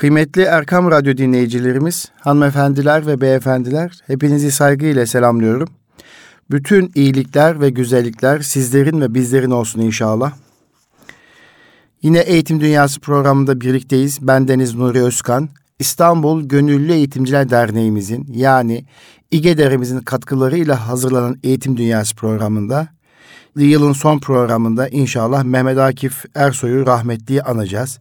Kıymetli Erkam Radyo dinleyicilerimiz, hanımefendiler ve beyefendiler, hepinizi saygıyla selamlıyorum. Bütün iyilikler ve güzellikler sizlerin ve bizlerin olsun inşallah. Yine Eğitim Dünyası programında birlikteyiz. Ben Deniz Nuri Özkan. İstanbul Gönüllü Eğitimciler Derneğimizin yani İGEDER'imizin katkılarıyla hazırlanan Eğitim Dünyası programında yılın son programında inşallah Mehmet Akif Ersoy'u rahmetliyi anacağız.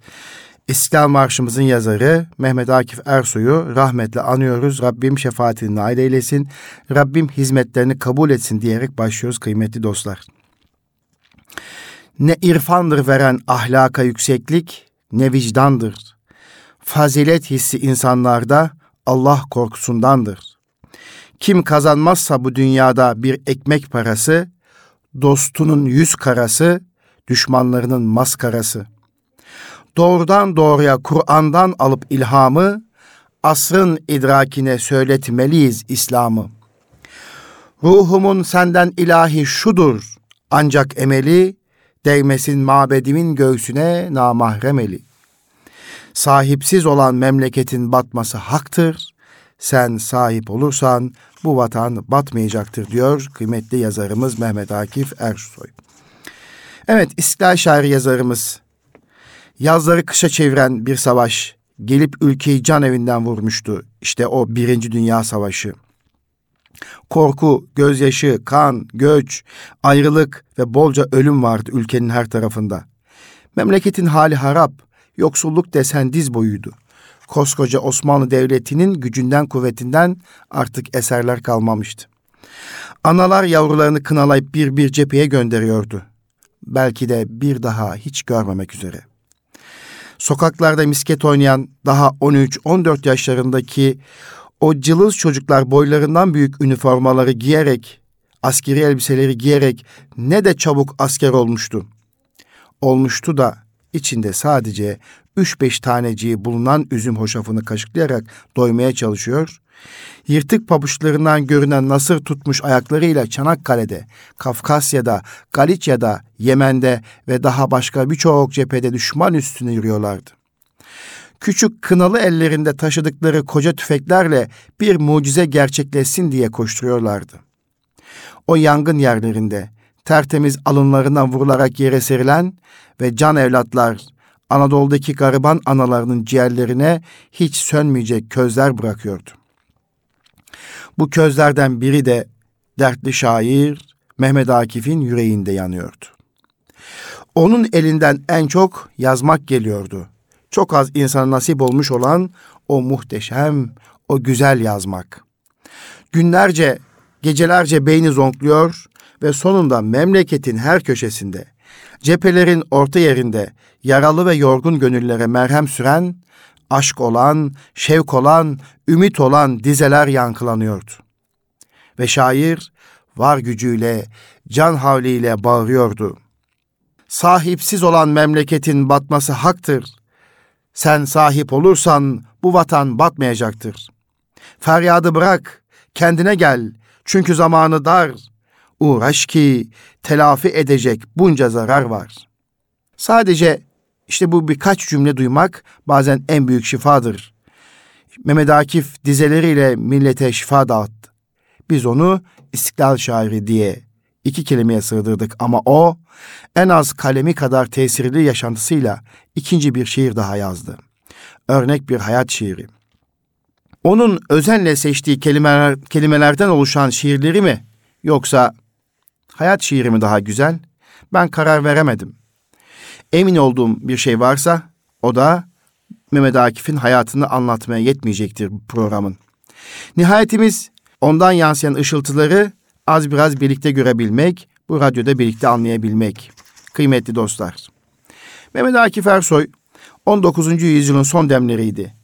İstiklal Marşımızın yazarı Mehmet Akif Ersoy'u rahmetle anıyoruz. Rabbim şefaatini nail eylesin. Rabbim hizmetlerini kabul etsin diyerek başlıyoruz kıymetli dostlar. Ne irfandır veren ahlaka yükseklik, ne vicdandır. Fazilet hissi insanlarda Allah korkusundandır. Kim kazanmazsa bu dünyada bir ekmek parası, dostunun yüz karası, düşmanlarının maskarası.'' Doğrudan doğruya Kur'an'dan alıp ilhamı, asrın idrakine söyletmeliyiz İslam'ı. Ruhumun senden ilahi şudur, ancak emeli, değmesin mabedimin göğsüne namahremeli. Sahipsiz olan memleketin batması haktır, sen sahip olursan bu vatan batmayacaktır diyor kıymetli yazarımız Mehmet Akif Ersoy. Evet İstiklal şair yazarımız Yazları kışa çeviren bir savaş gelip ülkeyi can evinden vurmuştu. İşte o Birinci Dünya Savaşı. Korku, gözyaşı, kan, göç, ayrılık ve bolca ölüm vardı ülkenin her tarafında. Memleketin hali harap, yoksulluk desen diz boyuydu. Koskoca Osmanlı Devleti'nin gücünden kuvvetinden artık eserler kalmamıştı. Analar yavrularını kınalayıp bir bir cepheye gönderiyordu. Belki de bir daha hiç görmemek üzere sokaklarda misket oynayan daha 13-14 yaşlarındaki o cılız çocuklar boylarından büyük üniformaları giyerek, askeri elbiseleri giyerek ne de çabuk asker olmuştu. Olmuştu da içinde sadece 3-5 taneciği bulunan üzüm hoşafını kaşıklayarak doymaya çalışıyor Yırtık pabuçlarından görünen nasır tutmuş ayaklarıyla Çanakkale'de, Kafkasya'da, Galicia'da, Yemen'de ve daha başka birçok cephede düşman üstüne yürüyorlardı. Küçük kınalı ellerinde taşıdıkları koca tüfeklerle bir mucize gerçekleşsin diye koşturuyorlardı. O yangın yerlerinde tertemiz alınlarından vurularak yere serilen ve can evlatlar Anadolu'daki gariban analarının ciğerlerine hiç sönmeyecek közler bırakıyordu. Bu közlerden biri de dertli şair Mehmet Akif'in yüreğinde yanıyordu. Onun elinden en çok yazmak geliyordu. Çok az insana nasip olmuş olan o muhteşem, o güzel yazmak. Günlerce, gecelerce beyni zonkluyor ve sonunda memleketin her köşesinde, cephelerin orta yerinde yaralı ve yorgun gönüllere merhem süren aşk olan, şevk olan, ümit olan dizeler yankılanıyordu. Ve şair var gücüyle, can havliyle bağırıyordu. Sahipsiz olan memleketin batması haktır. Sen sahip olursan bu vatan batmayacaktır. Feryadı bırak, kendine gel. Çünkü zamanı dar. Uğraş ki telafi edecek bunca zarar var. Sadece işte bu birkaç cümle duymak bazen en büyük şifadır. Mehmet Akif dizeleriyle millete şifa dağıttı. Biz onu istiklal şairi diye iki kelimeye sığdırdık ama o en az kalemi kadar tesirli yaşantısıyla ikinci bir şiir daha yazdı. Örnek bir hayat şiiri. Onun özenle seçtiği kelimeler, kelimelerden oluşan şiirleri mi yoksa hayat şiiri mi daha güzel? Ben karar veremedim emin olduğum bir şey varsa o da Mehmet Akif'in hayatını anlatmaya yetmeyecektir bu programın. Nihayetimiz ondan yansıyan ışıltıları az biraz birlikte görebilmek, bu radyoda birlikte anlayabilmek. Kıymetli dostlar. Mehmet Akif Ersoy 19. yüzyılın son demleriydi.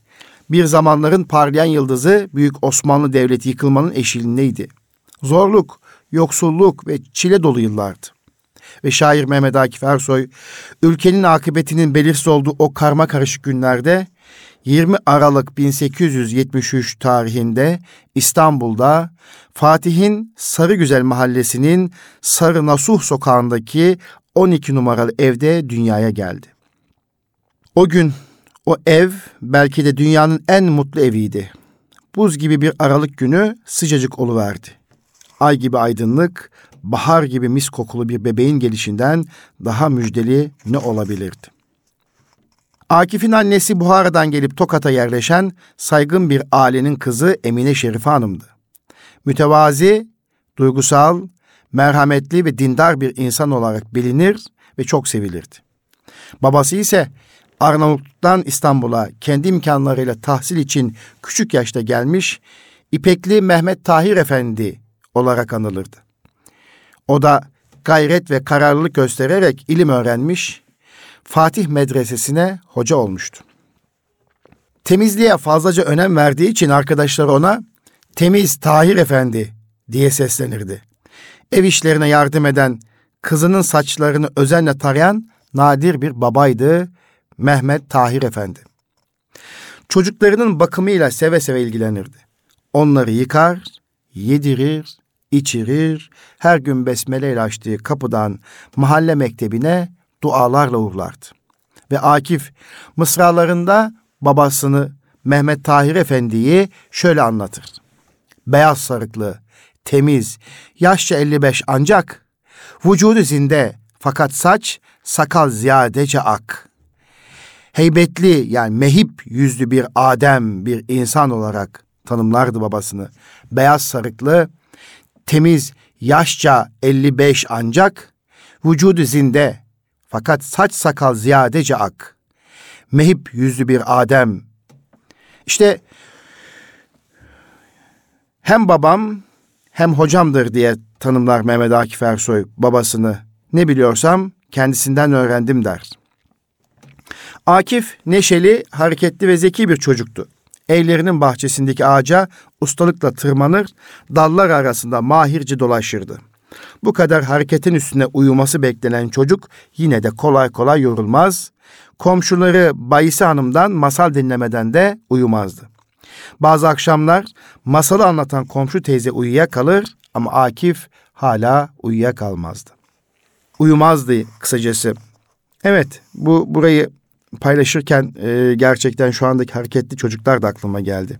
Bir zamanların parlayan yıldızı Büyük Osmanlı Devleti yıkılmanın eşiğindeydi. Zorluk, yoksulluk ve çile dolu yıllardı ve şair Mehmet Akif Ersoy, ülkenin akıbetinin belirsiz olduğu o karma karışık günlerde 20 Aralık 1873 tarihinde İstanbul'da Fatih'in Sarıgüzel mahallesinin Sarı Nasuh sokağındaki 12 numaralı evde dünyaya geldi. O gün O ev belki de dünyanın en mutlu eviydi. Buz gibi bir aralık günü sıcacık oluverdi. Ay gibi aydınlık, bahar gibi mis kokulu bir bebeğin gelişinden daha müjdeli ne olabilirdi? Akif'in annesi Buhara'dan gelip Tokat'a yerleşen saygın bir ailenin kızı Emine Şerife Hanım'dı. Mütevazi, duygusal, merhametli ve dindar bir insan olarak bilinir ve çok sevilirdi. Babası ise Arnavutluk'tan İstanbul'a kendi imkanlarıyla tahsil için küçük yaşta gelmiş İpekli Mehmet Tahir Efendi olarak anılırdı. O da gayret ve kararlılık göstererek ilim öğrenmiş, Fatih Medresesi'ne hoca olmuştu. Temizliğe fazlaca önem verdiği için arkadaşlar ona Temiz Tahir Efendi diye seslenirdi. Ev işlerine yardım eden, kızının saçlarını özenle tarayan nadir bir babaydı Mehmet Tahir Efendi. Çocuklarının bakımıyla seve seve ilgilenirdi. Onları yıkar, yedirir, içirir, her gün besmele ile açtığı kapıdan mahalle mektebine dualarla uğurlardı. Ve Akif mısralarında babasını Mehmet Tahir Efendi'yi şöyle anlatır. Beyaz sarıklı, temiz, yaşça 55 ancak vücudu zinde fakat saç sakal ziyadece ak. Heybetli yani mehip yüzlü bir Adem, bir insan olarak tanımlardı babasını. Beyaz sarıklı, temiz, yaşça 55 ancak vücudu zinde fakat saç sakal ziyadece ak. Mehip yüzlü bir Adem. İşte hem babam hem hocamdır diye tanımlar Mehmet Akif Ersoy babasını. Ne biliyorsam kendisinden öğrendim der. Akif neşeli, hareketli ve zeki bir çocuktu. Evlerinin bahçesindeki ağaca ustalıkla tırmanır, dallar arasında mahirce dolaşırdı. Bu kadar hareketin üstüne uyuması beklenen çocuk yine de kolay kolay yorulmaz. Komşuları Bayisi Hanım'dan masal dinlemeden de uyumazdı. Bazı akşamlar masalı anlatan komşu teyze uyuyakalır ama Akif hala uyuyakalmazdı. Uyumazdı kısacası. Evet bu burayı paylaşırken e, gerçekten şu andaki hareketli çocuklar da aklıma geldi.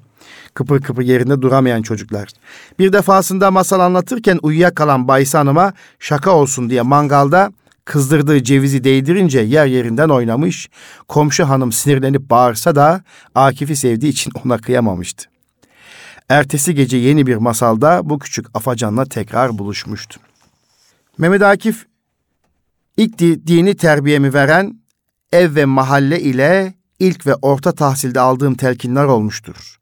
Kıpır kıpır yerinde duramayan çocuklar. Bir defasında masal anlatırken uyuyakalan Baysa Hanım'a şaka olsun diye mangalda kızdırdığı cevizi değdirince yer yerinden oynamış. Komşu hanım sinirlenip bağırsa da Akif'i sevdiği için ona kıyamamıştı. Ertesi gece yeni bir masalda bu küçük afacanla tekrar buluşmuştu. Mehmet Akif ilk dini terbiyemi veren ev ve mahalle ile ilk ve orta tahsilde aldığım telkinler olmuştur.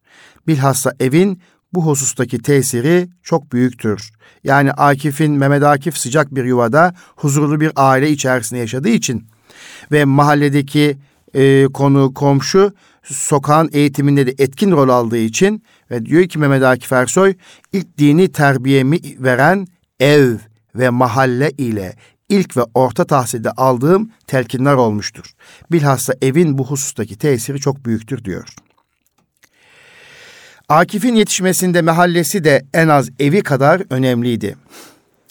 Bilhassa evin bu husustaki tesiri çok büyüktür. Yani Akif'in Mehmet Akif sıcak bir yuvada huzurlu bir aile içerisinde yaşadığı için ve mahalledeki e, konu komşu sokağın eğitiminde de etkin rol aldığı için ve diyor ki Mehmet Akif Ersoy ilk dini terbiyemi veren ev ve mahalle ile ilk ve orta tahsilde aldığım telkinler olmuştur. Bilhassa evin bu husustaki tesiri çok büyüktür diyor. Akif'in yetişmesinde mahallesi de en az evi kadar önemliydi.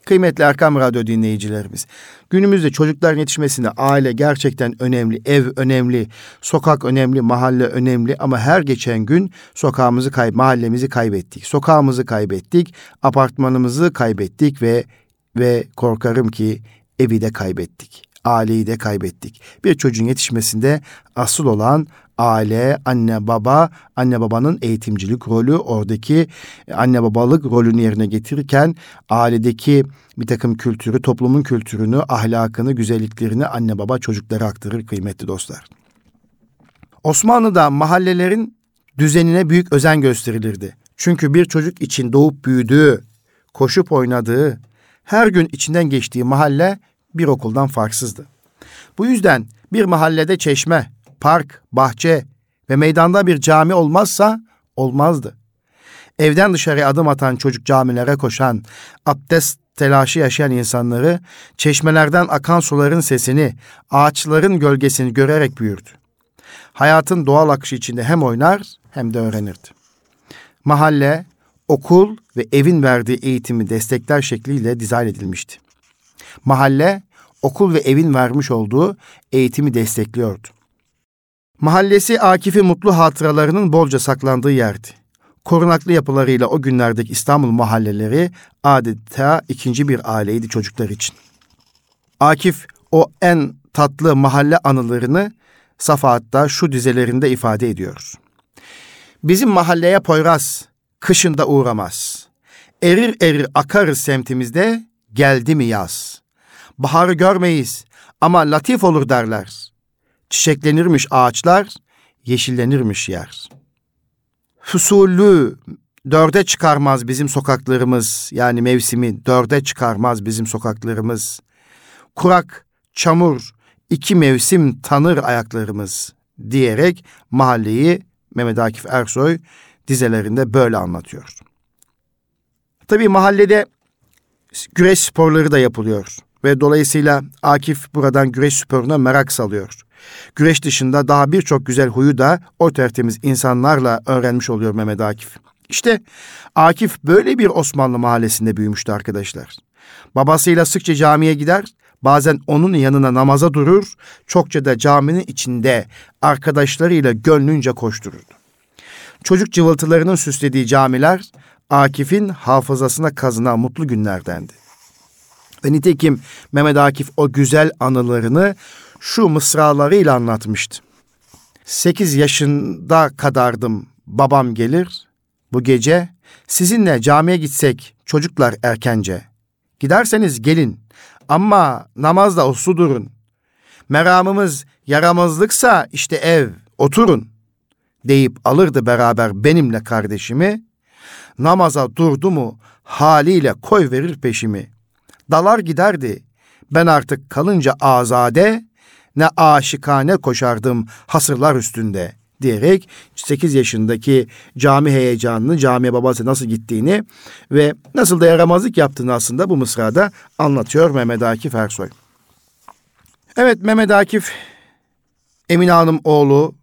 Kıymetli Erkam Radyo dinleyicilerimiz, günümüzde çocukların yetişmesinde aile gerçekten önemli, ev önemli, sokak önemli, mahalle önemli ama her geçen gün sokağımızı kay mahallemizi kaybettik. Sokağımızı kaybettik, apartmanımızı kaybettik ve ve korkarım ki evi de kaybettik. Aileyi de kaybettik. Bir çocuğun yetişmesinde asıl olan aile, anne baba, anne babanın eğitimcilik rolü, oradaki anne babalık rolünü yerine getirirken ailedeki bir takım kültürü, toplumun kültürünü, ahlakını, güzelliklerini anne baba çocuklara aktarır kıymetli dostlar. Osmanlı'da mahallelerin düzenine büyük özen gösterilirdi. Çünkü bir çocuk için doğup büyüdüğü, koşup oynadığı, her gün içinden geçtiği mahalle bir okuldan farksızdı. Bu yüzden bir mahallede çeşme, park, bahçe ve meydanda bir cami olmazsa olmazdı. Evden dışarıya adım atan çocuk camilere koşan, abdest telaşı yaşayan insanları, çeşmelerden akan suların sesini, ağaçların gölgesini görerek büyürdü. Hayatın doğal akışı içinde hem oynar hem de öğrenirdi. Mahalle, okul ve evin verdiği eğitimi destekler şekliyle dizayn edilmişti. Mahalle, okul ve evin vermiş olduğu eğitimi destekliyordu. Mahallesi Akif'in mutlu hatıralarının bolca saklandığı yerdi. Korunaklı yapılarıyla o günlerdeki İstanbul mahalleleri adeta ikinci bir aileydi çocuklar için. Akif o en tatlı mahalle anılarını Safahat'ta şu dizelerinde ifade ediyor. Bizim mahalleye Poyraz kışında uğramaz. Erir erir akarız semtimizde geldi mi yaz. Baharı görmeyiz ama latif olur derler. Çiçeklenirmiş ağaçlar, yeşillenirmiş yer. Fusulü dörde çıkarmaz bizim sokaklarımız yani mevsimi dörde çıkarmaz bizim sokaklarımız. Kurak, çamur, iki mevsim tanır ayaklarımız diyerek mahalleyi Mehmet Akif Ersoy dizelerinde böyle anlatıyor. Tabii mahallede güreş sporları da yapılıyor ve dolayısıyla Akif buradan güreş sporuna merak salıyor. Güreş dışında daha birçok güzel huyu da o tertemiz insanlarla öğrenmiş oluyor Mehmet Akif. İşte Akif böyle bir Osmanlı mahallesinde büyümüştü arkadaşlar. Babasıyla sıkça camiye gider, bazen onun yanına namaza durur, çokça da caminin içinde arkadaşlarıyla gönlünce koştururdu. Çocuk cıvıltılarının süslediği camiler Akif'in hafızasına kazınan mutlu günlerdendi. Ve nitekim Mehmet Akif o güzel anılarını şu mısralarıyla anlatmıştı. Sekiz yaşında kadardım babam gelir bu gece sizinle camiye gitsek çocuklar erkence. Giderseniz gelin ama namazda uslu durun. Meramımız yaramazlıksa işte ev oturun deyip alırdı beraber benimle kardeşimi. Namaza durdu mu haliyle koy verir peşimi. Dalar giderdi. Ben artık kalınca azade ne aşikane koşardım hasırlar üstünde diyerek 8 yaşındaki cami heyecanını, camiye babası nasıl gittiğini ve nasıl da yaramazlık yaptığını aslında bu mısrada anlatıyor Mehmet Akif Ersoy. Evet Mehmet Akif Emine Hanım oğlu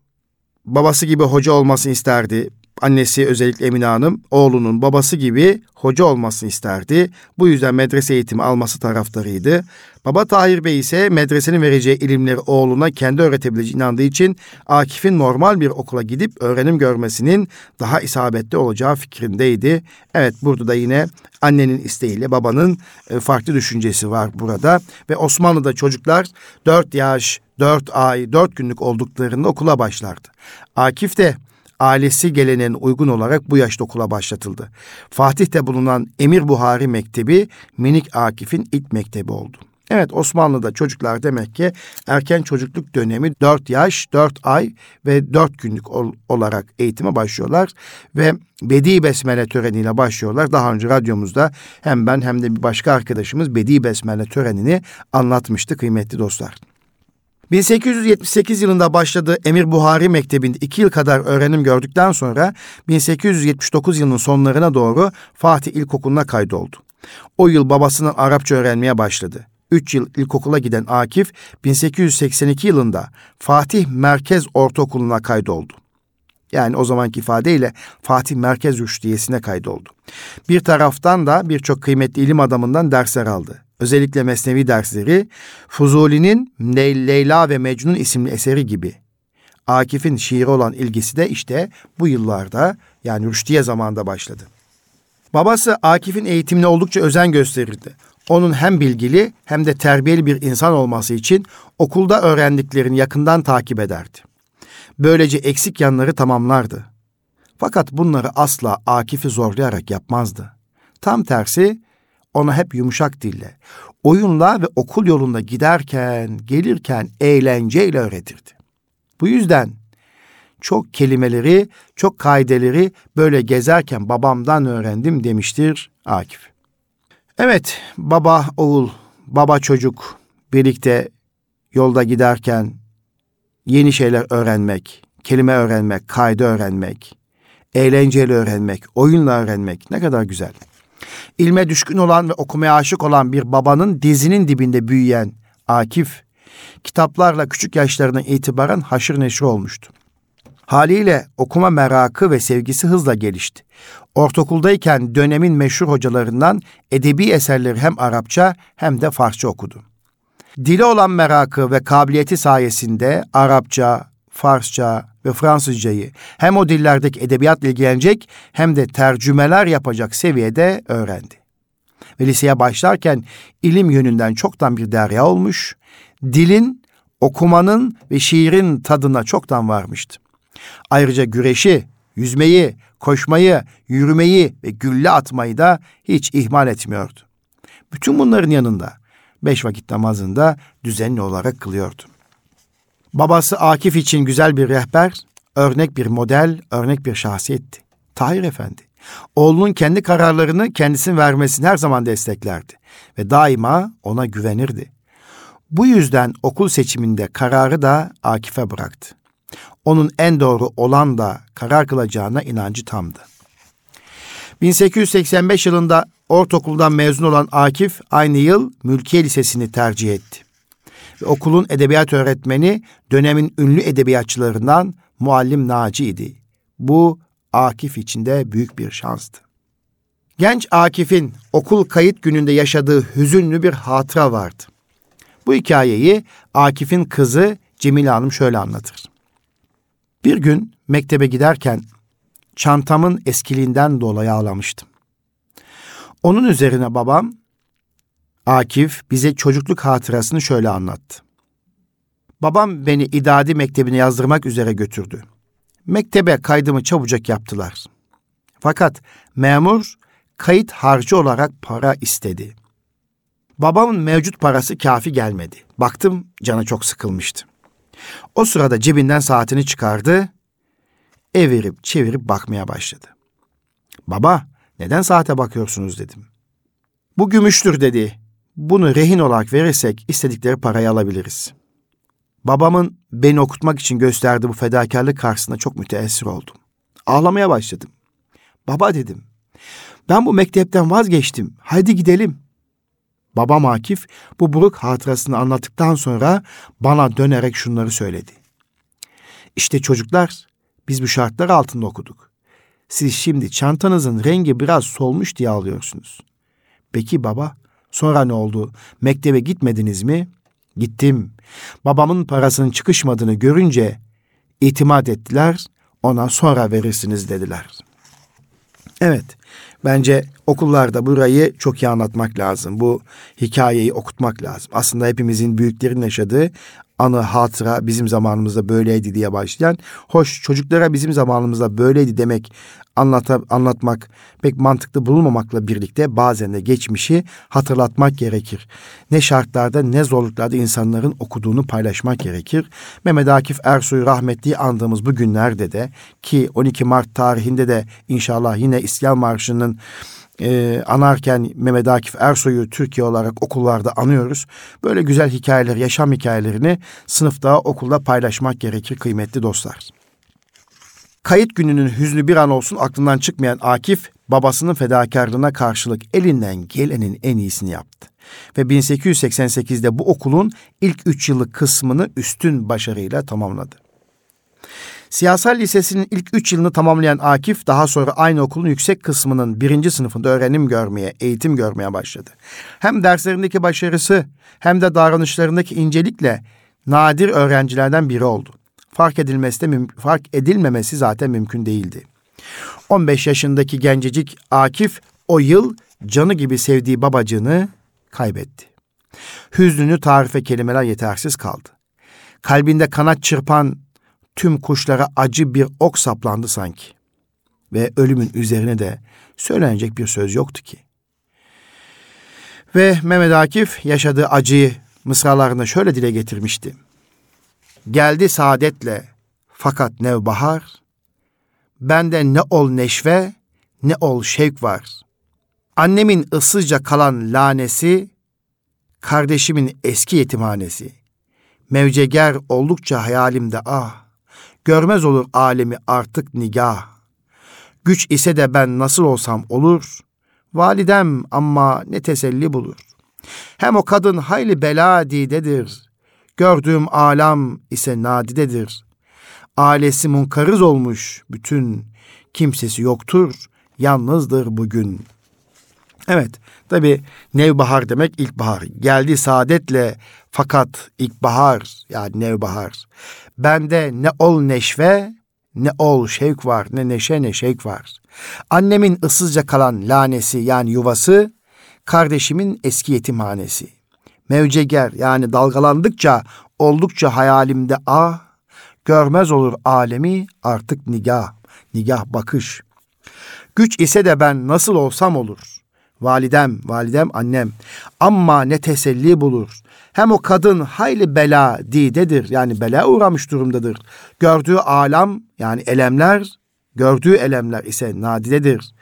babası gibi hoca olmasını isterdi. Annesi özellikle Emine Hanım oğlunun babası gibi hoca olmasını isterdi. Bu yüzden medrese eğitimi alması taraftarıydı. Baba Tahir Bey ise medresenin vereceği ilimleri oğluna kendi öğretebileceği inandığı için Akif'in normal bir okula gidip öğrenim görmesinin daha isabetli olacağı fikrindeydi. Evet burada da yine annenin isteğiyle babanın e, farklı düşüncesi var burada. Ve Osmanlı'da çocuklar 4 yaş, 4 ay, 4 günlük olduklarında okula başlardı. Akif de ailesi geleneğine uygun olarak bu yaşta okula başlatıldı. Fatih'te bulunan Emir Buhari Mektebi Minik Akif'in ilk mektebi oldu. Evet Osmanlı'da çocuklar demek ki erken çocukluk dönemi 4 yaş, 4 ay ve 4 günlük ol, olarak eğitime başlıyorlar ve Bedi Besmele töreniyle başlıyorlar. Daha önce radyomuzda hem ben hem de bir başka arkadaşımız Bedi Besmele törenini anlatmıştı kıymetli dostlar. 1878 yılında başladığı Emir Buhari Mektebi'nde iki yıl kadar öğrenim gördükten sonra 1879 yılının sonlarına doğru Fatih İlkokulu'na kaydoldu. O yıl babasının Arapça öğrenmeye başladı. 3 yıl ilkokula giden Akif 1882 yılında Fatih Merkez Ortaokulu'na kaydoldu. Yani o zamanki ifadeyle Fatih Merkez Rüştiyesi'ne kaydoldu. Bir taraftan da birçok kıymetli ilim adamından dersler aldı. Özellikle mesnevi dersleri Fuzuli'nin Leyla ve Mecnun isimli eseri gibi. Akif'in şiiri olan ilgisi de işte bu yıllarda yani Rüştiye zamanında başladı. Babası Akif'in eğitimine oldukça özen gösterirdi. Onun hem bilgili hem de terbiyeli bir insan olması için okulda öğrendiklerini yakından takip ederdi. Böylece eksik yanları tamamlardı. Fakat bunları asla Akif'i zorlayarak yapmazdı. Tam tersi ona hep yumuşak dille, oyunla ve okul yolunda giderken, gelirken eğlenceyle öğretirdi. Bu yüzden çok kelimeleri, çok kaideleri böyle gezerken babamdan öğrendim demiştir Akif. Evet, baba oğul, baba çocuk birlikte yolda giderken yeni şeyler öğrenmek, kelime öğrenmek, kaydı öğrenmek, eğlenceli öğrenmek, oyunla öğrenmek ne kadar güzel. İlme düşkün olan ve okumaya aşık olan bir babanın dizinin dibinde büyüyen Akif, kitaplarla küçük yaşlarından itibaren haşır neşir olmuştu. Haliyle okuma merakı ve sevgisi hızla gelişti. Ortaokuldayken dönemin meşhur hocalarından edebi eserleri hem Arapça hem de Farsça okudu. Dili olan merakı ve kabiliyeti sayesinde Arapça, Farsça ve Fransızcayı hem o dillerdeki edebiyatla ilgilenecek hem de tercümeler yapacak seviyede öğrendi. Ve liseye başlarken ilim yönünden çoktan bir derya olmuş, dilin, okumanın ve şiirin tadına çoktan varmıştı. Ayrıca güreşi, yüzmeyi, koşmayı, yürümeyi ve gülle atmayı da hiç ihmal etmiyordu. Bütün bunların yanında beş vakit namazında düzenli olarak kılıyordu. Babası Akif için güzel bir rehber, örnek bir model, örnek bir şahsiyetti. Tahir Efendi. Oğlunun kendi kararlarını kendisinin vermesini her zaman desteklerdi ve daima ona güvenirdi. Bu yüzden okul seçiminde kararı da Akif'e bıraktı. Onun en doğru olan da karar kılacağına inancı tamdı. 1885 yılında ortaokuldan mezun olan Akif aynı yıl Mülkiye Lisesi'ni tercih etti. Okulun edebiyat öğretmeni dönemin ünlü edebiyatçılarından Muallim Naci idi. Bu Akif için de büyük bir şanstı. Genç Akif'in okul kayıt gününde yaşadığı hüzünlü bir hatıra vardı. Bu hikayeyi Akif'in kızı Cemile Hanım şöyle anlatır. Bir gün mektebe giderken çantamın eskiliğinden dolayı ağlamıştım. Onun üzerine babam Akif bize çocukluk hatırasını şöyle anlattı. Babam beni idadi mektebine yazdırmak üzere götürdü. Mektebe kaydımı çabucak yaptılar. Fakat memur kayıt harcı olarak para istedi. Babamın mevcut parası kafi gelmedi. Baktım canı çok sıkılmıştı. O sırada cebinden saatini çıkardı, evirip çevirip bakmaya başladı. Baba, neden saate bakıyorsunuz dedim. Bu gümüştür dedi. Bunu rehin olarak verirsek istedikleri parayı alabiliriz. Babamın beni okutmak için gösterdiği bu fedakarlık karşısında çok müteessir oldum. Ağlamaya başladım. Baba dedim. Ben bu mektepten vazgeçtim. Haydi gidelim. Babam Akif bu buruk hatırasını anlattıktan sonra bana dönerek şunları söyledi. İşte çocuklar biz bu şartlar altında okuduk. Siz şimdi çantanızın rengi biraz solmuş diye alıyorsunuz. Peki baba sonra ne oldu? Mektebe gitmediniz mi? Gittim. Babamın parasının çıkışmadığını görünce itimat ettiler. Ona sonra verirsiniz dediler. Evet. Bence okullarda burayı çok iyi anlatmak lazım. Bu hikayeyi okutmak lazım. Aslında hepimizin büyüklerin yaşadığı anı, hatıra bizim zamanımızda böyleydi diye başlayan. Hoş çocuklara bizim zamanımızda böyleydi demek anlata, anlatmak pek mantıklı bulunmamakla birlikte bazen de geçmişi hatırlatmak gerekir. Ne şartlarda ne zorluklarda insanların okuduğunu paylaşmak gerekir. Mehmet Akif Ersoy'u rahmetli andığımız bu günlerde de ki 12 Mart tarihinde de inşallah yine İstiklal Marşı'nın e, anarken Mehmet Akif Ersoy'u Türkiye olarak okullarda anıyoruz. Böyle güzel hikayeler, yaşam hikayelerini sınıfta, okulda paylaşmak gerekir kıymetli dostlar. Kayıt gününün hüznü bir an olsun aklından çıkmayan Akif, babasının fedakarlığına karşılık elinden gelenin en iyisini yaptı. Ve 1888'de bu okulun ilk üç yıllık kısmını üstün başarıyla tamamladı. Siyasal Lisesi'nin ilk üç yılını tamamlayan Akif daha sonra aynı okulun yüksek kısmının birinci sınıfında öğrenim görmeye, eğitim görmeye başladı. Hem derslerindeki başarısı hem de davranışlarındaki incelikle nadir öğrencilerden biri oldu. Fark edilmesi de fark edilmemesi zaten mümkün değildi. 15 yaşındaki gencecik Akif o yıl canı gibi sevdiği babacığını kaybetti. Hüznünü tarife kelimeler yetersiz kaldı. Kalbinde kanat çırpan tüm kuşlara acı bir ok saplandı sanki. Ve ölümün üzerine de söylenecek bir söz yoktu ki. Ve Mehmet Akif yaşadığı acıyı mısralarında şöyle dile getirmişti. Geldi saadetle fakat nevbahar, bende ne ol neşve ne ol şevk var. Annemin ıssızca kalan lanesi, kardeşimin eski yetimhanesi. Mevceger oldukça hayalimde ah, Görmez olur alemi artık nigah. Güç ise de ben nasıl olsam olur. Validem ama ne teselli bulur. Hem o kadın hayli bela didedir. Gördüğüm alam ise nadidedir. Ailesi munkarız olmuş bütün. Kimsesi yoktur, yalnızdır bugün. Evet, tabi nevbahar demek ilkbahar. Geldi saadetle fakat ilkbahar yani nevbahar. Bende ne ol neşve ne ol şevk var ne neşe ne şevk var. Annemin ıssızca kalan lanesi yani yuvası, kardeşimin eski yetimhanesi. Mevceger yani dalgalandıkça oldukça hayalimde ah, görmez olur alemi artık nigah, nigah bakış. Güç ise de ben nasıl olsam olur. Validem, validem annem. Amma ne teselli bulur. Hem o kadın hayli bela didedir. Yani bela uğramış durumdadır. Gördüğü alam yani elemler, gördüğü elemler ise nadidedir.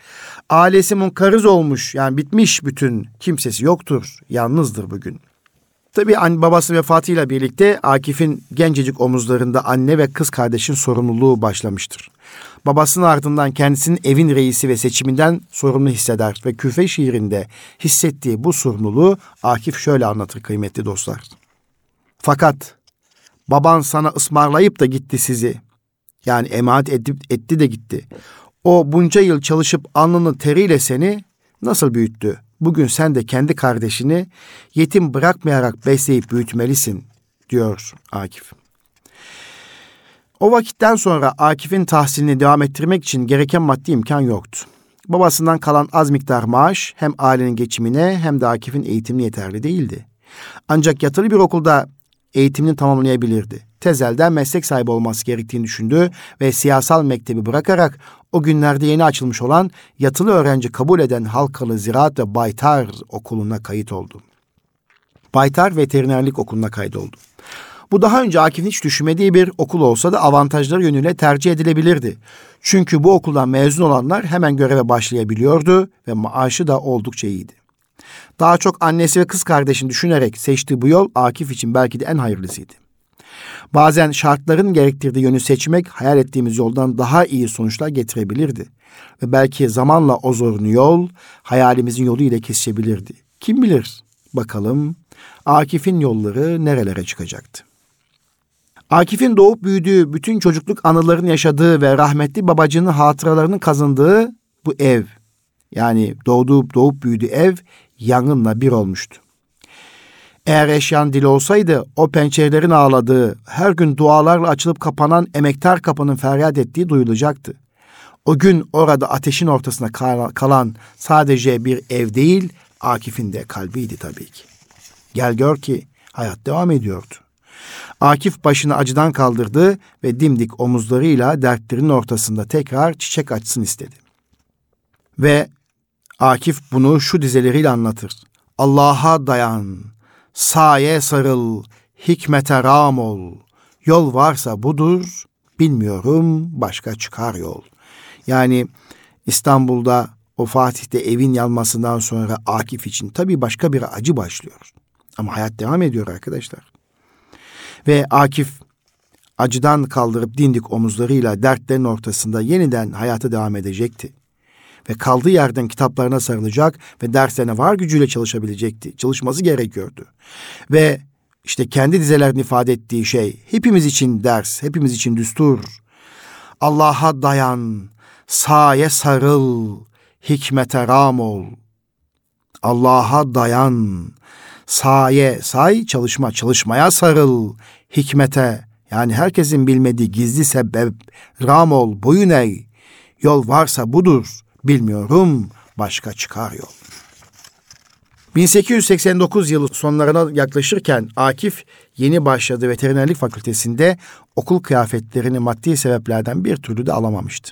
Ailesi munkarız olmuş yani bitmiş bütün kimsesi yoktur. Yalnızdır bugün. Tabi anne babası vefatıyla birlikte Akif'in gencecik omuzlarında anne ve kız kardeşin sorumluluğu başlamıştır. Babasının ardından kendisinin evin reisi ve seçiminden sorumlu hisseder ve küfe şiirinde hissettiği bu sorumluluğu Akif şöyle anlatır kıymetli dostlar. Fakat baban sana ısmarlayıp da gitti sizi. Yani emanet edip, etti de gitti. O bunca yıl çalışıp alnının teriyle seni nasıl büyüttü? Bugün sen de kendi kardeşini yetim bırakmayarak besleyip büyütmelisin diyor Akif. O vakitten sonra Akif'in tahsilini devam ettirmek için gereken maddi imkan yoktu. Babasından kalan az miktar maaş hem ailenin geçimine hem de Akif'in eğitimine yeterli değildi. Ancak yatılı bir okulda eğitimini tamamlayabilirdi. Tezel'den meslek sahibi olması gerektiğini düşündü ve siyasal mektebi bırakarak o günlerde yeni açılmış olan yatılı öğrenci kabul eden Halkalı Ziraat ve Baytar Okulu'na kayıt oldu. Baytar Veterinerlik Okulu'na kaydoldu. Bu daha önce Akif'in hiç düşünmediği bir okul olsa da avantajları yönüyle tercih edilebilirdi. Çünkü bu okuldan mezun olanlar hemen göreve başlayabiliyordu ve maaşı da oldukça iyiydi. Daha çok annesi ve kız kardeşini düşünerek seçtiği bu yol Akif için belki de en hayırlısıydı. Bazen şartların gerektirdiği yönü seçmek hayal ettiğimiz yoldan daha iyi sonuçlar getirebilirdi. Ve belki zamanla o zorunlu yol hayalimizin yolu ile kesişebilirdi. Kim bilir? Bakalım Akif'in yolları nerelere çıkacaktı? Akif'in doğup büyüdüğü, bütün çocukluk anılarını yaşadığı ve rahmetli babacının hatıralarını kazındığı bu ev, yani doğduğu, doğup büyüdüğü ev yangınla bir olmuştu. Eğer eşyan dil olsaydı o pençelerin ağladığı, her gün dualarla açılıp kapanan emektar kapının feryat ettiği duyulacaktı. O gün orada ateşin ortasında kalan sadece bir ev değil, Akif'in de kalbiydi tabii ki. Gel gör ki hayat devam ediyordu. Akif başını acıdan kaldırdı ve dimdik omuzlarıyla dertlerinin ortasında tekrar çiçek açsın istedi. Ve Akif bunu şu dizeleriyle anlatır. Allah'a dayan, saye sarıl, hikmete ram ol. Yol varsa budur, bilmiyorum başka çıkar yol. Yani İstanbul'da o Fatih'te evin yanmasından sonra Akif için tabii başka bir acı başlıyor. Ama hayat devam ediyor arkadaşlar. Ve Akif acıdan kaldırıp dindik omuzlarıyla dertlerin ortasında yeniden hayata devam edecekti. Ve kaldığı yerden kitaplarına sarılacak ve derslerine var gücüyle çalışabilecekti. Çalışması gerekiyordu. Ve işte kendi dizelerini ifade ettiği şey hepimiz için ders, hepimiz için düstur. Allah'a dayan, saye sarıl, hikmete ram ol. Allah'a dayan, saye, say çalışma, çalışmaya sarıl, hikmete yani herkesin bilmediği gizli sebep, ram ol, boyun eğ, yol varsa budur, bilmiyorum, başka çıkar yol. 1889 yılı sonlarına yaklaşırken Akif yeni başladığı veterinerlik fakültesinde okul kıyafetlerini maddi sebeplerden bir türlü de alamamıştı.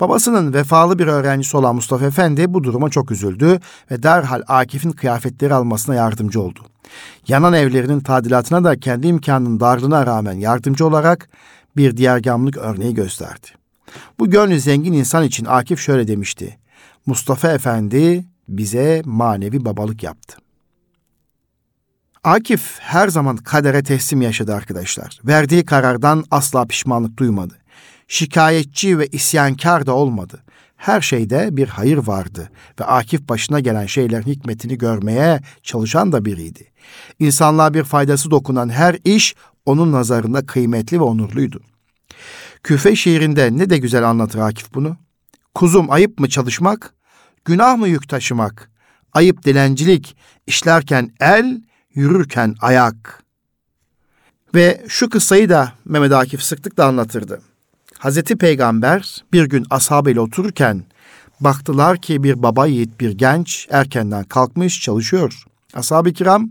Babasının vefalı bir öğrencisi olan Mustafa Efendi bu duruma çok üzüldü ve derhal Akif'in kıyafetleri almasına yardımcı oldu. Yanan evlerinin tadilatına da kendi imkanının darlığına rağmen yardımcı olarak bir diğergamlık örneği gösterdi. Bu gönlü zengin insan için Akif şöyle demişti. Mustafa Efendi bize manevi babalık yaptı. Akif her zaman kadere teslim yaşadı arkadaşlar. Verdiği karardan asla pişmanlık duymadı şikayetçi ve isyankar da olmadı. Her şeyde bir hayır vardı ve Akif başına gelen şeylerin hikmetini görmeye çalışan da biriydi. İnsanlığa bir faydası dokunan her iş onun nazarında kıymetli ve onurluydu. Küfe şiirinde ne de güzel anlatır Akif bunu. Kuzum ayıp mı çalışmak, günah mı yük taşımak? ayıp dilencilik, işlerken el, yürürken ayak. Ve şu kıssayı da Mehmet Akif sıklıkla anlatırdı. Hazreti Peygamber bir gün ashabıyla otururken baktılar ki bir baba yiğit bir genç erkenden kalkmış çalışıyor. Ashab-ı kiram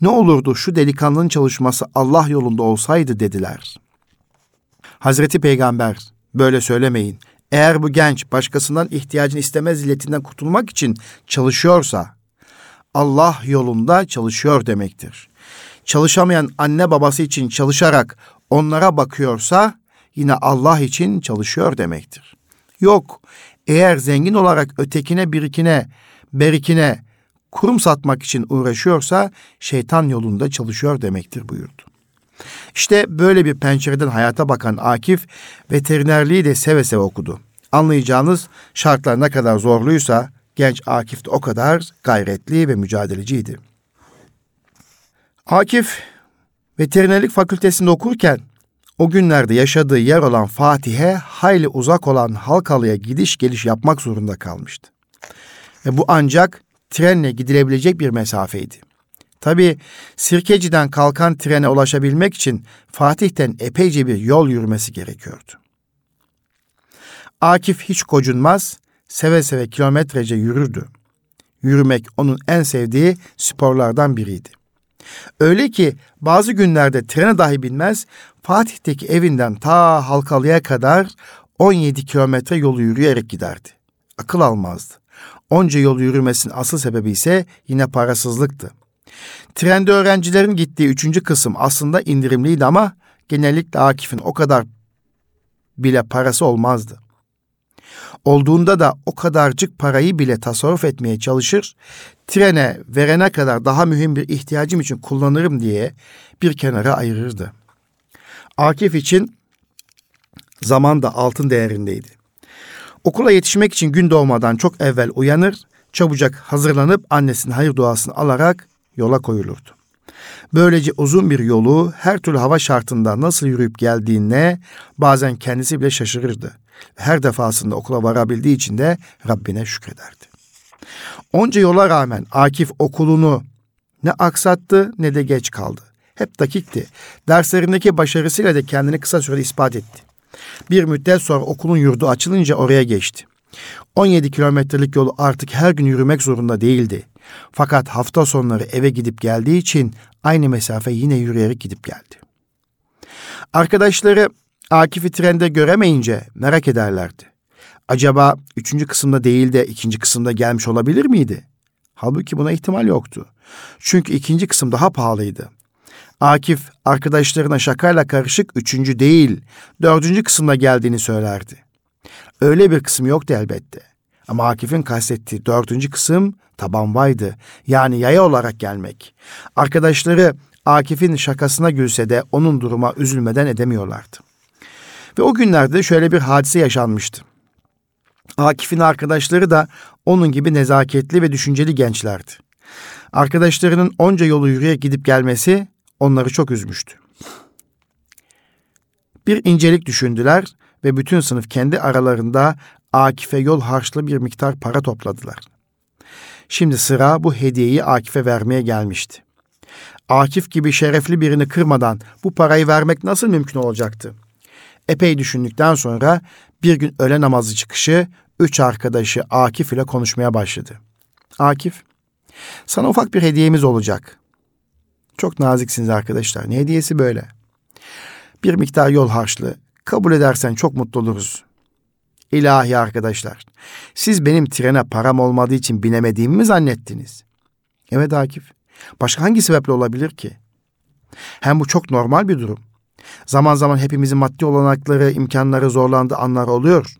ne olurdu şu delikanlının çalışması Allah yolunda olsaydı dediler. Hazreti Peygamber böyle söylemeyin. Eğer bu genç başkasından ihtiyacını istemez illetinden kurtulmak için çalışıyorsa Allah yolunda çalışıyor demektir. Çalışamayan anne babası için çalışarak onlara bakıyorsa yine Allah için çalışıyor demektir. Yok, eğer zengin olarak ötekine birikine, berikine kurum satmak için uğraşıyorsa şeytan yolunda çalışıyor demektir buyurdu. İşte böyle bir pencereden hayata bakan Akif veterinerliği de seve seve okudu. Anlayacağınız şartlar ne kadar zorluysa genç Akif de o kadar gayretli ve mücadeleciydi. Akif veterinerlik fakültesinde okurken o günlerde yaşadığı yer olan Fatih'e hayli uzak olan Halkalı'ya gidiş geliş yapmak zorunda kalmıştı. Ve bu ancak trenle gidilebilecek bir mesafeydi. Tabi Sirkeci'den kalkan trene ulaşabilmek için Fatih'ten epeyce bir yol yürümesi gerekiyordu. Akif hiç kocunmaz, seve seve kilometrece yürürdü. Yürümek onun en sevdiği sporlardan biriydi. Öyle ki bazı günlerde trene dahi binmez, Fatih'teki evinden ta Halkalı'ya kadar 17 kilometre yolu yürüyerek giderdi. Akıl almazdı. Onca yol yürümesinin asıl sebebi ise yine parasızlıktı. Trende öğrencilerin gittiği üçüncü kısım aslında indirimliydi ama genellikle Akif'in o kadar bile parası olmazdı. Olduğunda da o kadarcık parayı bile tasarruf etmeye çalışır, trene verene kadar daha mühim bir ihtiyacım için kullanırım diye bir kenara ayırırdı. Akif için zaman da altın değerindeydi. Okula yetişmek için gün doğmadan çok evvel uyanır, çabucak hazırlanıp annesinin hayır duasını alarak yola koyulurdu. Böylece uzun bir yolu her türlü hava şartında nasıl yürüyüp geldiğine bazen kendisi bile şaşırırdı. Her defasında okula varabildiği için de Rabbine şükrederdi. Onca yola rağmen Akif okulunu ne aksattı ne de geç kaldı. Hep dakikti. Derslerindeki başarısıyla da kendini kısa sürede ispat etti. Bir müddet sonra okulun yurdu açılınca oraya geçti. 17 kilometrelik yolu artık her gün yürümek zorunda değildi. Fakat hafta sonları eve gidip geldiği için aynı mesafe yine yürüyerek gidip geldi. Arkadaşları Akif'i trende göremeyince merak ederlerdi. Acaba üçüncü kısımda değil de ikinci kısımda gelmiş olabilir miydi? Halbuki buna ihtimal yoktu. Çünkü ikinci kısım daha pahalıydı. Akif arkadaşlarına şakayla karışık üçüncü değil, dördüncü kısımda geldiğini söylerdi. Öyle bir kısım yoktu elbette. Ama Akif'in kastettiği dördüncü kısım tabanvaydı. Yani yaya olarak gelmek. Arkadaşları Akif'in şakasına gülse de onun duruma üzülmeden edemiyorlardı. Ve o günlerde şöyle bir hadise yaşanmıştı. Akif'in arkadaşları da onun gibi nezaketli ve düşünceli gençlerdi. Arkadaşlarının onca yolu yürüyerek gidip gelmesi onları çok üzmüştü. Bir incelik düşündüler ve bütün sınıf kendi aralarında Akif'e yol harçlı bir miktar para topladılar. Şimdi sıra bu hediyeyi Akif'e vermeye gelmişti. Akif gibi şerefli birini kırmadan bu parayı vermek nasıl mümkün olacaktı? Epey düşündükten sonra bir gün öğle namazı çıkışı üç arkadaşı Akif ile konuşmaya başladı. Akif, sana ufak bir hediyemiz olacak. Çok naziksiniz arkadaşlar. Ne hediyesi böyle? Bir miktar yol harçlı. Kabul edersen çok mutlu oluruz. İlahi arkadaşlar. Siz benim trene param olmadığı için binemediğimi mi zannettiniz? Evet Akif. Başka hangi sebeple olabilir ki? Hem bu çok normal bir durum. Zaman zaman hepimizin maddi olanakları, imkanları zorlandığı anlar oluyor.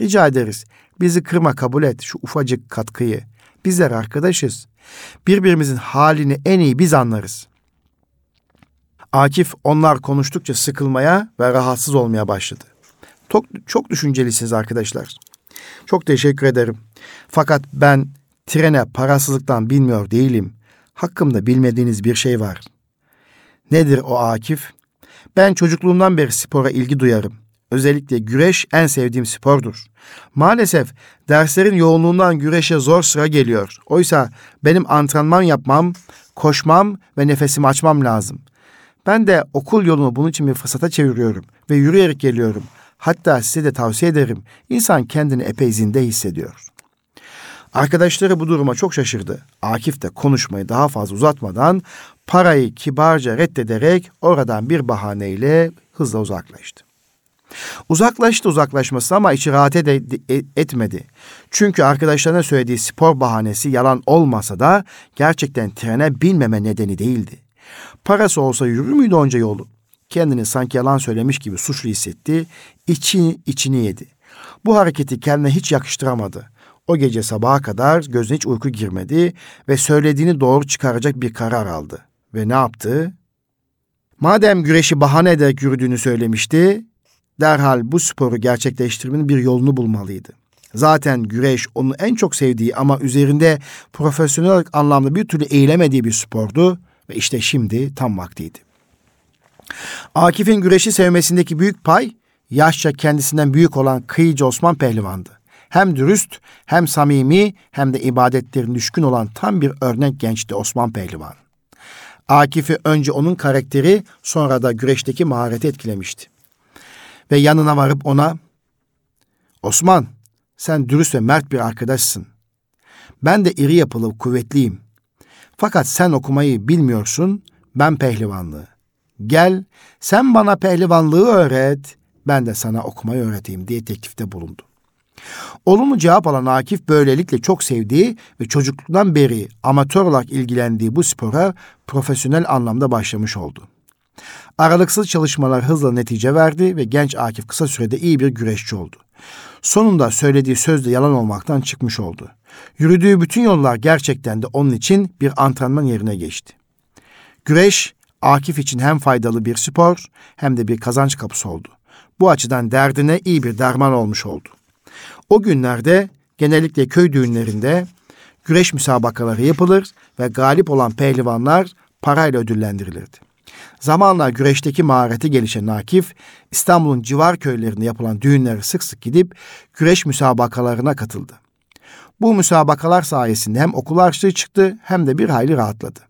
Rica ederiz. Bizi kırma kabul et şu ufacık katkıyı. Bizler arkadaşız. Birbirimizin halini en iyi biz anlarız. Akif onlar konuştukça sıkılmaya ve rahatsız olmaya başladı. Çok, çok düşüncelisiniz arkadaşlar. Çok teşekkür ederim. Fakat ben trene parasızlıktan bilmiyor değilim. Hakkımda bilmediğiniz bir şey var. Nedir o Akif? Ben çocukluğumdan beri spora ilgi duyarım. Özellikle güreş en sevdiğim spordur. Maalesef derslerin yoğunluğundan güreşe zor sıra geliyor. Oysa benim antrenman yapmam, koşmam ve nefesimi açmam lazım. Ben de okul yolunu bunun için bir fırsata çeviriyorum ve yürüyerek geliyorum. Hatta size de tavsiye ederim. İnsan kendini epey zinde hissediyor. Arkadaşları bu duruma çok şaşırdı. Akif de konuşmayı daha fazla uzatmadan parayı kibarca reddederek oradan bir bahaneyle hızla uzaklaştı. Uzaklaştı uzaklaşması ama içi rahat ed- e, etmedi. Çünkü arkadaşlarına söylediği spor bahanesi yalan olmasa da gerçekten trene binmeme nedeni değildi. Parası olsa yürür müydü onca yolu? Kendini sanki yalan söylemiş gibi suçlu hissetti, içini içini yedi. Bu hareketi kendine hiç yakıştıramadı. O gece sabaha kadar gözüne hiç uyku girmedi ve söylediğini doğru çıkaracak bir karar aldı. Ve ne yaptı? Madem güreşi bahane ederek yürüdüğünü söylemişti, derhal bu sporu gerçekleştirmenin bir yolunu bulmalıydı. Zaten güreş onun en çok sevdiği ama üzerinde profesyonel anlamda bir türlü eğilemediği bir spordu ve işte şimdi tam vaktiydi. Akif'in güreşi sevmesindeki büyük pay yaşça kendisinden büyük olan Kıyıcı Osman Pehlivan'dı. Hem dürüst, hem samimi, hem de ibadetlerin düşkün olan tam bir örnek gençti Osman Pehlivan. Akif'i önce onun karakteri, sonra da güreşteki mahareti etkilemişti. Ve yanına varıp ona, Osman, sen dürüst ve mert bir arkadaşsın. Ben de iri yapılı, kuvvetliyim. Fakat sen okumayı bilmiyorsun, ben pehlivanlığı. Gel, sen bana pehlivanlığı öğret, ben de sana okumayı öğreteyim diye teklifte bulundu. Olumlu cevap alan Akif böylelikle çok sevdiği ve çocukluktan beri amatör olarak ilgilendiği bu spora profesyonel anlamda başlamış oldu. Aralıksız çalışmalar hızla netice verdi ve genç Akif kısa sürede iyi bir güreşçi oldu. Sonunda söylediği söz de yalan olmaktan çıkmış oldu. Yürüdüğü bütün yollar gerçekten de onun için bir antrenman yerine geçti. Güreş, Akif için hem faydalı bir spor hem de bir kazanç kapısı oldu. Bu açıdan derdine iyi bir derman olmuş oldu. O günlerde genellikle köy düğünlerinde güreş müsabakaları yapılır ve galip olan pehlivanlar parayla ödüllendirilirdi. Zamanla güreşteki mahareti gelişen Nakif, İstanbul'un civar köylerinde yapılan düğünlere sık sık gidip güreş müsabakalarına katıldı. Bu müsabakalar sayesinde hem okul harçlığı çıktı hem de bir hayli rahatladı.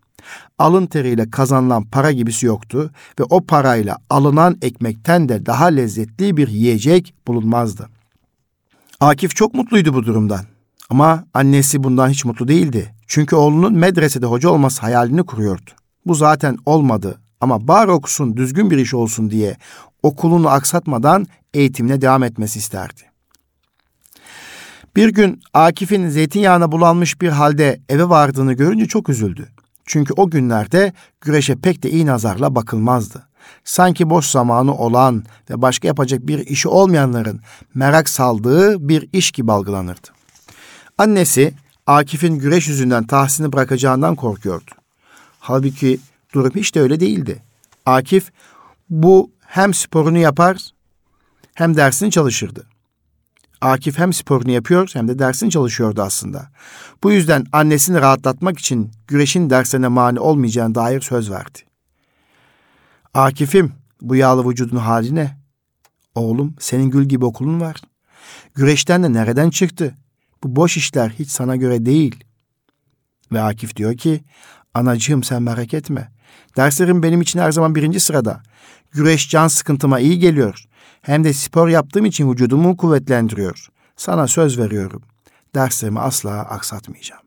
Alın teriyle kazanılan para gibisi yoktu ve o parayla alınan ekmekten de daha lezzetli bir yiyecek bulunmazdı. Akif çok mutluydu bu durumdan. Ama annesi bundan hiç mutlu değildi. Çünkü oğlunun medresede hoca olması hayalini kuruyordu. Bu zaten olmadı ama bari okusun, düzgün bir iş olsun diye okulunu aksatmadan eğitimine devam etmesi isterdi. Bir gün Akif'in zeytinyağına bulanmış bir halde eve vardığını görünce çok üzüldü. Çünkü o günlerde güreşe pek de iyi nazarla bakılmazdı. Sanki boş zamanı olan ve başka yapacak bir işi olmayanların merak saldığı bir iş gibi algılanırdı. Annesi Akif'in güreş yüzünden tahsini bırakacağından korkuyordu. Halbuki durum hiç de öyle değildi. Akif bu hem sporunu yapar hem dersini çalışırdı. Akif hem sporunu yapıyor hem de dersini çalışıyordu aslında. Bu yüzden annesini rahatlatmak için güreşin dersine mani olmayacağına dair söz verdi. Akif'im bu yağlı vücudun hali ne? Oğlum senin gül gibi okulun var. Güreşten de nereden çıktı? Bu boş işler hiç sana göre değil. Ve Akif diyor ki, anacığım sen merak etme. Derslerim benim için her zaman birinci sırada. Güreş can sıkıntıma iyi geliyor. Hem de spor yaptığım için vücudumu kuvvetlendiriyor. Sana söz veriyorum. Derslerimi asla aksatmayacağım.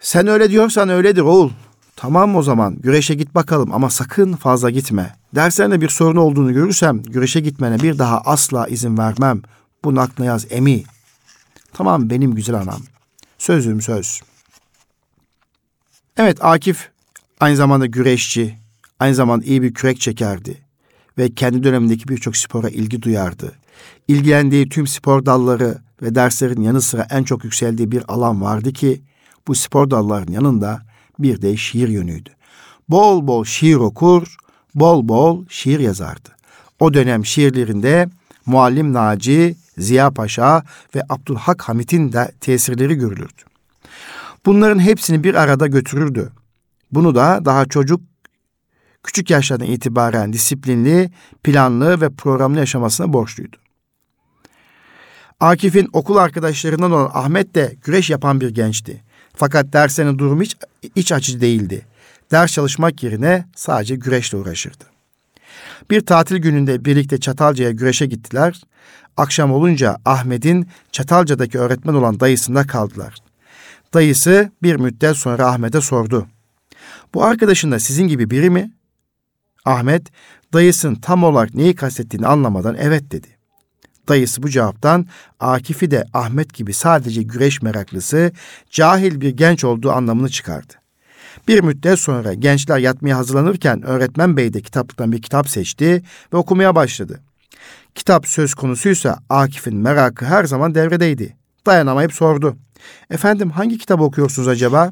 Sen öyle diyorsan öyledir oğul. Tamam o zaman güreşe git bakalım ama sakın fazla gitme. Derslerinde bir sorun olduğunu görürsem güreşe gitmene bir daha asla izin vermem. Bunu aklına yaz emi. Tamam benim güzel anam. Sözüm söz. Evet Akif aynı zamanda güreşçi, aynı zamanda iyi bir kürek çekerdi ve kendi dönemindeki birçok spora ilgi duyardı. İlgilendiği tüm spor dalları ve derslerin yanı sıra en çok yükseldiği bir alan vardı ki bu spor dallarının yanında bir de şiir yönüydü. Bol bol şiir okur, bol bol şiir yazardı. O dönem şiirlerinde Muallim Naci, Ziya Paşa ve Abdülhak Hamit'in de tesirleri görülürdü. Bunların hepsini bir arada götürürdü. Bunu da daha çocuk küçük yaşlardan itibaren disiplinli, planlı ve programlı yaşamasına borçluydu. Akif'in okul arkadaşlarından olan Ahmet de güreş yapan bir gençti. Fakat derslerinin durumu hiç iç açıcı değildi. Ders çalışmak yerine sadece güreşle uğraşırdı. Bir tatil gününde birlikte Çatalca'ya güreşe gittiler. Akşam olunca Ahmet'in Çatalca'daki öğretmen olan dayısında kaldılar. Dayısı bir müddet sonra Ahmet'e sordu. Bu arkadaşın da sizin gibi biri mi? Ahmet, dayısının tam olarak neyi kastettiğini anlamadan evet dedi. Dayısı bu cevaptan Akif'i de Ahmet gibi sadece güreş meraklısı, cahil bir genç olduğu anlamını çıkardı. Bir müddet sonra gençler yatmaya hazırlanırken öğretmen bey de kitaplıktan bir kitap seçti ve okumaya başladı. Kitap söz konusuysa Akif'in merakı her zaman devredeydi. Dayanamayıp sordu. Efendim hangi kitabı okuyorsunuz acaba?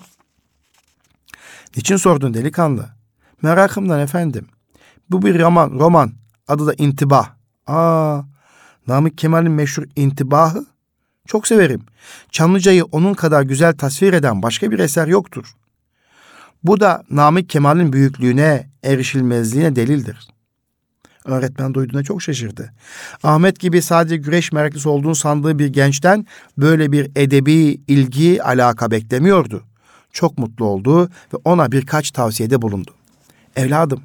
Niçin sordun delikanlı? Merakımdan efendim. Bu bir roman, roman. Adı da İntibah. Aa, Namık Kemal'in meşhur İntibahı. Çok severim. Çamlıca'yı onun kadar güzel tasvir eden başka bir eser yoktur. Bu da Namık Kemal'in büyüklüğüne, erişilmezliğine delildir. Öğretmen duyduğuna çok şaşırdı. Ahmet gibi sadece güreş meraklısı olduğunu sandığı bir gençten böyle bir edebi ilgi, alaka beklemiyordu. Çok mutlu oldu ve ona birkaç tavsiyede bulundu. Evladım,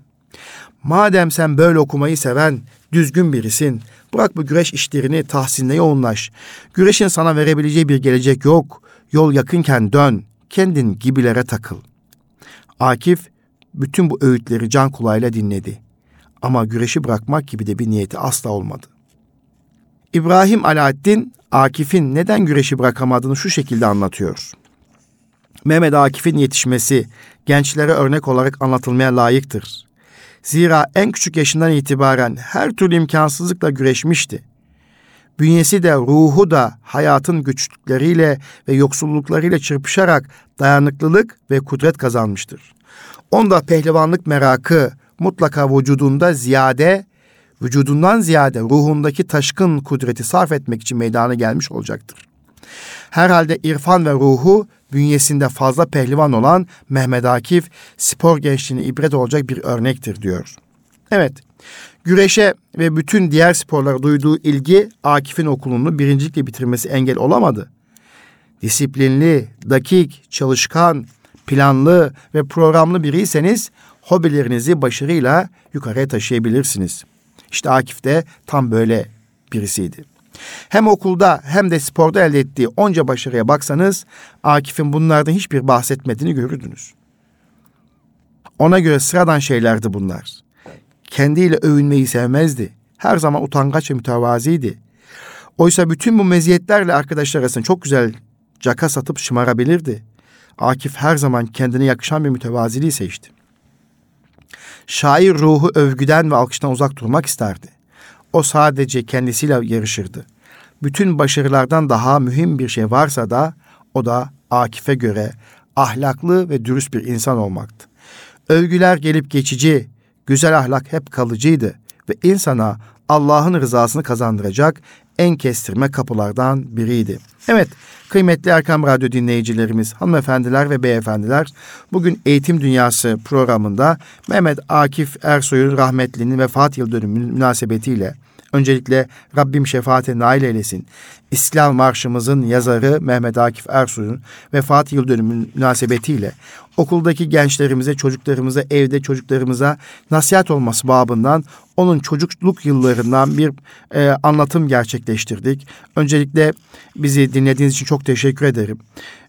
madem sen böyle okumayı seven, düzgün birisin, bırak bu güreş işlerini tahsinle yoğunlaş. Güreşin sana verebileceği bir gelecek yok. Yol yakınken dön, kendin gibilere takıl. Akif bütün bu öğütleri can kulağıyla dinledi. Ama güreşi bırakmak gibi de bir niyeti asla olmadı. İbrahim Alaaddin Akif'in neden güreşi bırakamadığını şu şekilde anlatıyor. Mehmet Akif'in yetişmesi gençlere örnek olarak anlatılmaya layıktır. Zira en küçük yaşından itibaren her türlü imkansızlıkla güreşmişti. Bünyesi de ruhu da hayatın güçlükleriyle ve yoksulluklarıyla çırpışarak dayanıklılık ve kudret kazanmıştır. Onda pehlivanlık merakı mutlaka vücudunda ziyade, vücudundan ziyade ruhundaki taşkın kudreti sarf etmek için meydana gelmiş olacaktır. Herhalde irfan ve ruhu bünyesinde fazla pehlivan olan Mehmet Akif spor gençliğine ibret olacak bir örnektir diyor. Evet, güreşe ve bütün diğer sporlara duyduğu ilgi Akif'in okulunu birincilikle bitirmesi engel olamadı. Disiplinli, dakik, çalışkan, planlı ve programlı biriyseniz hobilerinizi başarıyla yukarıya taşıyabilirsiniz. İşte Akif de tam böyle birisiydi. Hem okulda hem de sporda elde ettiği onca başarıya baksanız Akif'in bunlardan hiçbir bahsetmediğini görürdünüz. Ona göre sıradan şeylerdi bunlar. Kendiyle övünmeyi sevmezdi. Her zaman utangaç ve mütevaziydi. Oysa bütün bu meziyetlerle arkadaşlar arasında çok güzel caka satıp şımarabilirdi. Akif her zaman kendine yakışan bir mütevaziliği seçti. Şair ruhu övgüden ve alkıştan uzak durmak isterdi. O sadece kendisiyle yarışırdı. Bütün başarılardan daha mühim bir şey varsa da o da Akif'e göre ahlaklı ve dürüst bir insan olmaktı. Övgüler gelip geçici, güzel ahlak hep kalıcıydı ve insana Allah'ın rızasını kazandıracak en kestirme kapılardan biriydi. Evet, kıymetli Erkam Radyo dinleyicilerimiz, hanımefendiler ve beyefendiler, bugün Eğitim Dünyası programında Mehmet Akif Ersoy'un rahmetlinin vefat yıl dönümü münasebetiyle Öncelikle Rabbim şefaate nail eylesin. İstiklal Marşımızın yazarı Mehmet Akif Ersoy'un vefat yıl dönümü münasebetiyle okuldaki gençlerimize, çocuklarımıza, evde çocuklarımıza nasihat olması babından onun çocukluk yıllarından bir e, anlatım gerçekleştirdik. Öncelikle bizi dinlediğiniz için çok teşekkür ederim.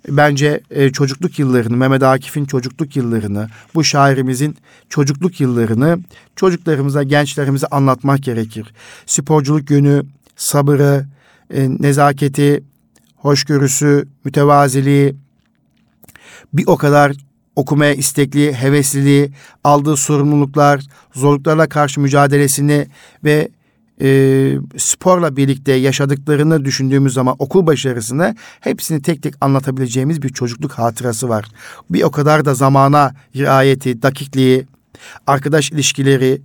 Bence e, çocukluk yıllarını, Mehmet Akif'in çocukluk yıllarını, bu şairimizin çocukluk yıllarını çocuklarımıza, gençlerimize anlatmak gerekir. Sporculuk yönü, sabırı, e, nezaketi, hoşgörüsü, mütevaziliği, bir o kadar okumaya istekli, hevesliliği, aldığı sorumluluklar, zorluklarla karşı mücadelesini ve e, sporla birlikte yaşadıklarını düşündüğümüz zaman okul başarısını hepsini tek tek anlatabileceğimiz bir çocukluk hatırası var. Bir o kadar da zamana riayeti, dakikliği, arkadaş ilişkileri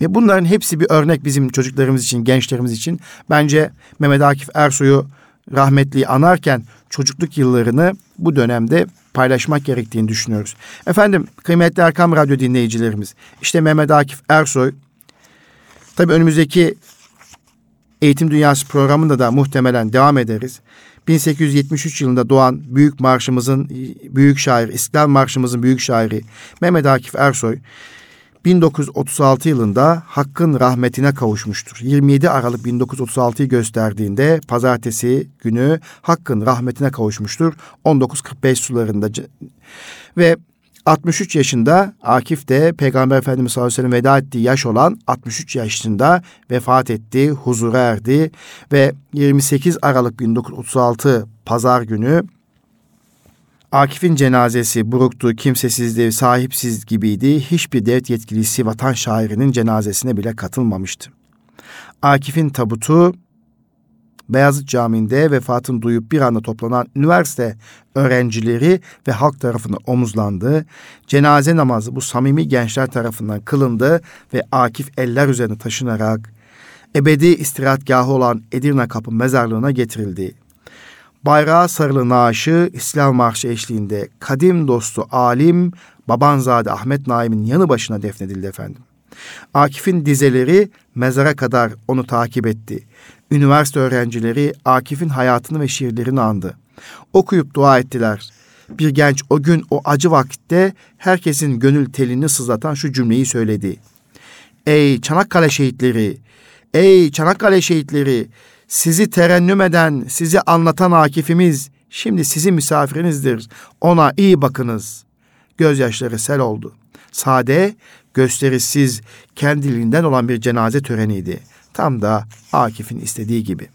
ve bunların hepsi bir örnek bizim çocuklarımız için, gençlerimiz için. Bence Mehmet Akif Ersoy'u rahmetli anarken çocukluk yıllarını bu dönemde paylaşmak gerektiğini düşünüyoruz. Efendim kıymetli Erkam Radyo dinleyicilerimiz işte Mehmet Akif Ersoy tabi önümüzdeki Eğitim Dünyası programında da muhtemelen devam ederiz. 1873 yılında doğan büyük marşımızın büyük şairi, İstiklal Marşımızın büyük şairi Mehmet Akif Ersoy 1936 yılında Hakk'ın rahmetine kavuşmuştur. 27 Aralık 1936'yı gösterdiğinde pazartesi günü Hakk'ın rahmetine kavuşmuştur. 19.45 sularında ve 63 yaşında Akif de Peygamber Efendimiz sallallahu aleyhi ve sellem veda ettiği yaş olan 63 yaşında vefat etti, huzura erdi ve 28 Aralık 1936 pazar günü Akif'in cenazesi buruktu, kimsesizdi, sahipsiz gibiydi. Hiçbir devlet yetkilisi vatan şairinin cenazesine bile katılmamıştı. Akif'in tabutu Beyazıt Camii'nde vefatını duyup bir anda toplanan üniversite öğrencileri ve halk tarafından omuzlandı. Cenaze namazı bu samimi gençler tarafından kılındı ve Akif eller üzerine taşınarak ebedi istirahatgahı olan Edirne Kapı mezarlığına getirildi. Bayrağı sarılı naaşı İslam Marşı eşliğinde kadim dostu alim Babanzade Ahmet Naim'in yanı başına defnedildi efendim. Akif'in dizeleri mezara kadar onu takip etti. Üniversite öğrencileri Akif'in hayatını ve şiirlerini andı. Okuyup dua ettiler. Bir genç o gün o acı vakitte herkesin gönül telini sızlatan şu cümleyi söyledi. Ey Çanakkale şehitleri, ey Çanakkale şehitleri, sizi terennüm eden, sizi anlatan Akif'imiz şimdi sizin misafirinizdir. Ona iyi bakınız. Gözyaşları sel oldu. Sade, gösterişsiz, kendiliğinden olan bir cenaze töreniydi. Tam da Akif'in istediği gibi.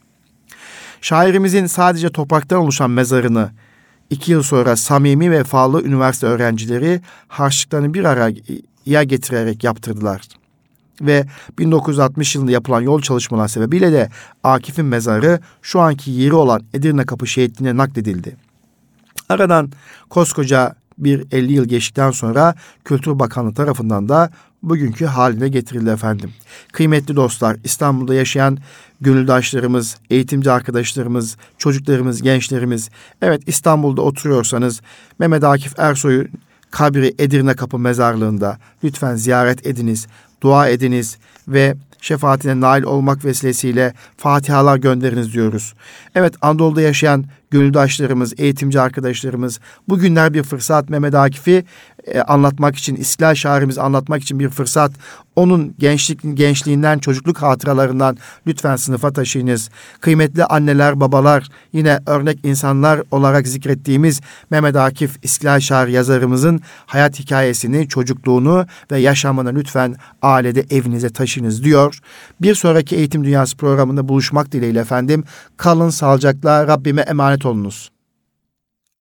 Şairimizin sadece topraktan oluşan mezarını iki yıl sonra samimi ve vefalı üniversite öğrencileri harçlıklarını bir araya getirerek yaptırdılar ve 1960 yılında yapılan yol çalışmalar sebebiyle de Akif'in mezarı şu anki yeri olan Edirne Kapı şehitliğine nakledildi. Aradan koskoca bir 50 yıl geçtikten sonra Kültür Bakanlığı tarafından da bugünkü haline getirildi efendim. Kıymetli dostlar, İstanbul'da yaşayan gönüldaşlarımız, eğitimci arkadaşlarımız, çocuklarımız, gençlerimiz, evet İstanbul'da oturuyorsanız Mehmet Akif Ersoy'un kabri Edirne Kapı mezarlığında lütfen ziyaret ediniz dua ediniz ve şefaatine nail olmak vesilesiyle fatihalar gönderiniz diyoruz. Evet Anadolu'da yaşayan gönüldaşlarımız, eğitimci arkadaşlarımız bugünler bir fırsat Mehmet Akif'i e, anlatmak için, İstiklal şairimizi anlatmak için bir fırsat. Onun gençlik gençliğinden, çocukluk hatıralarından lütfen sınıfa taşıyınız. Kıymetli anneler, babalar, yine örnek insanlar olarak zikrettiğimiz Mehmet Akif İstiklal şair yazarımızın hayat hikayesini, çocukluğunu ve yaşamını lütfen ailede evinize taşınız diyor. Bir sonraki Eğitim Dünyası programında buluşmak dileğiyle efendim. Kalın sağlıcakla Rabbime emanet olunuz.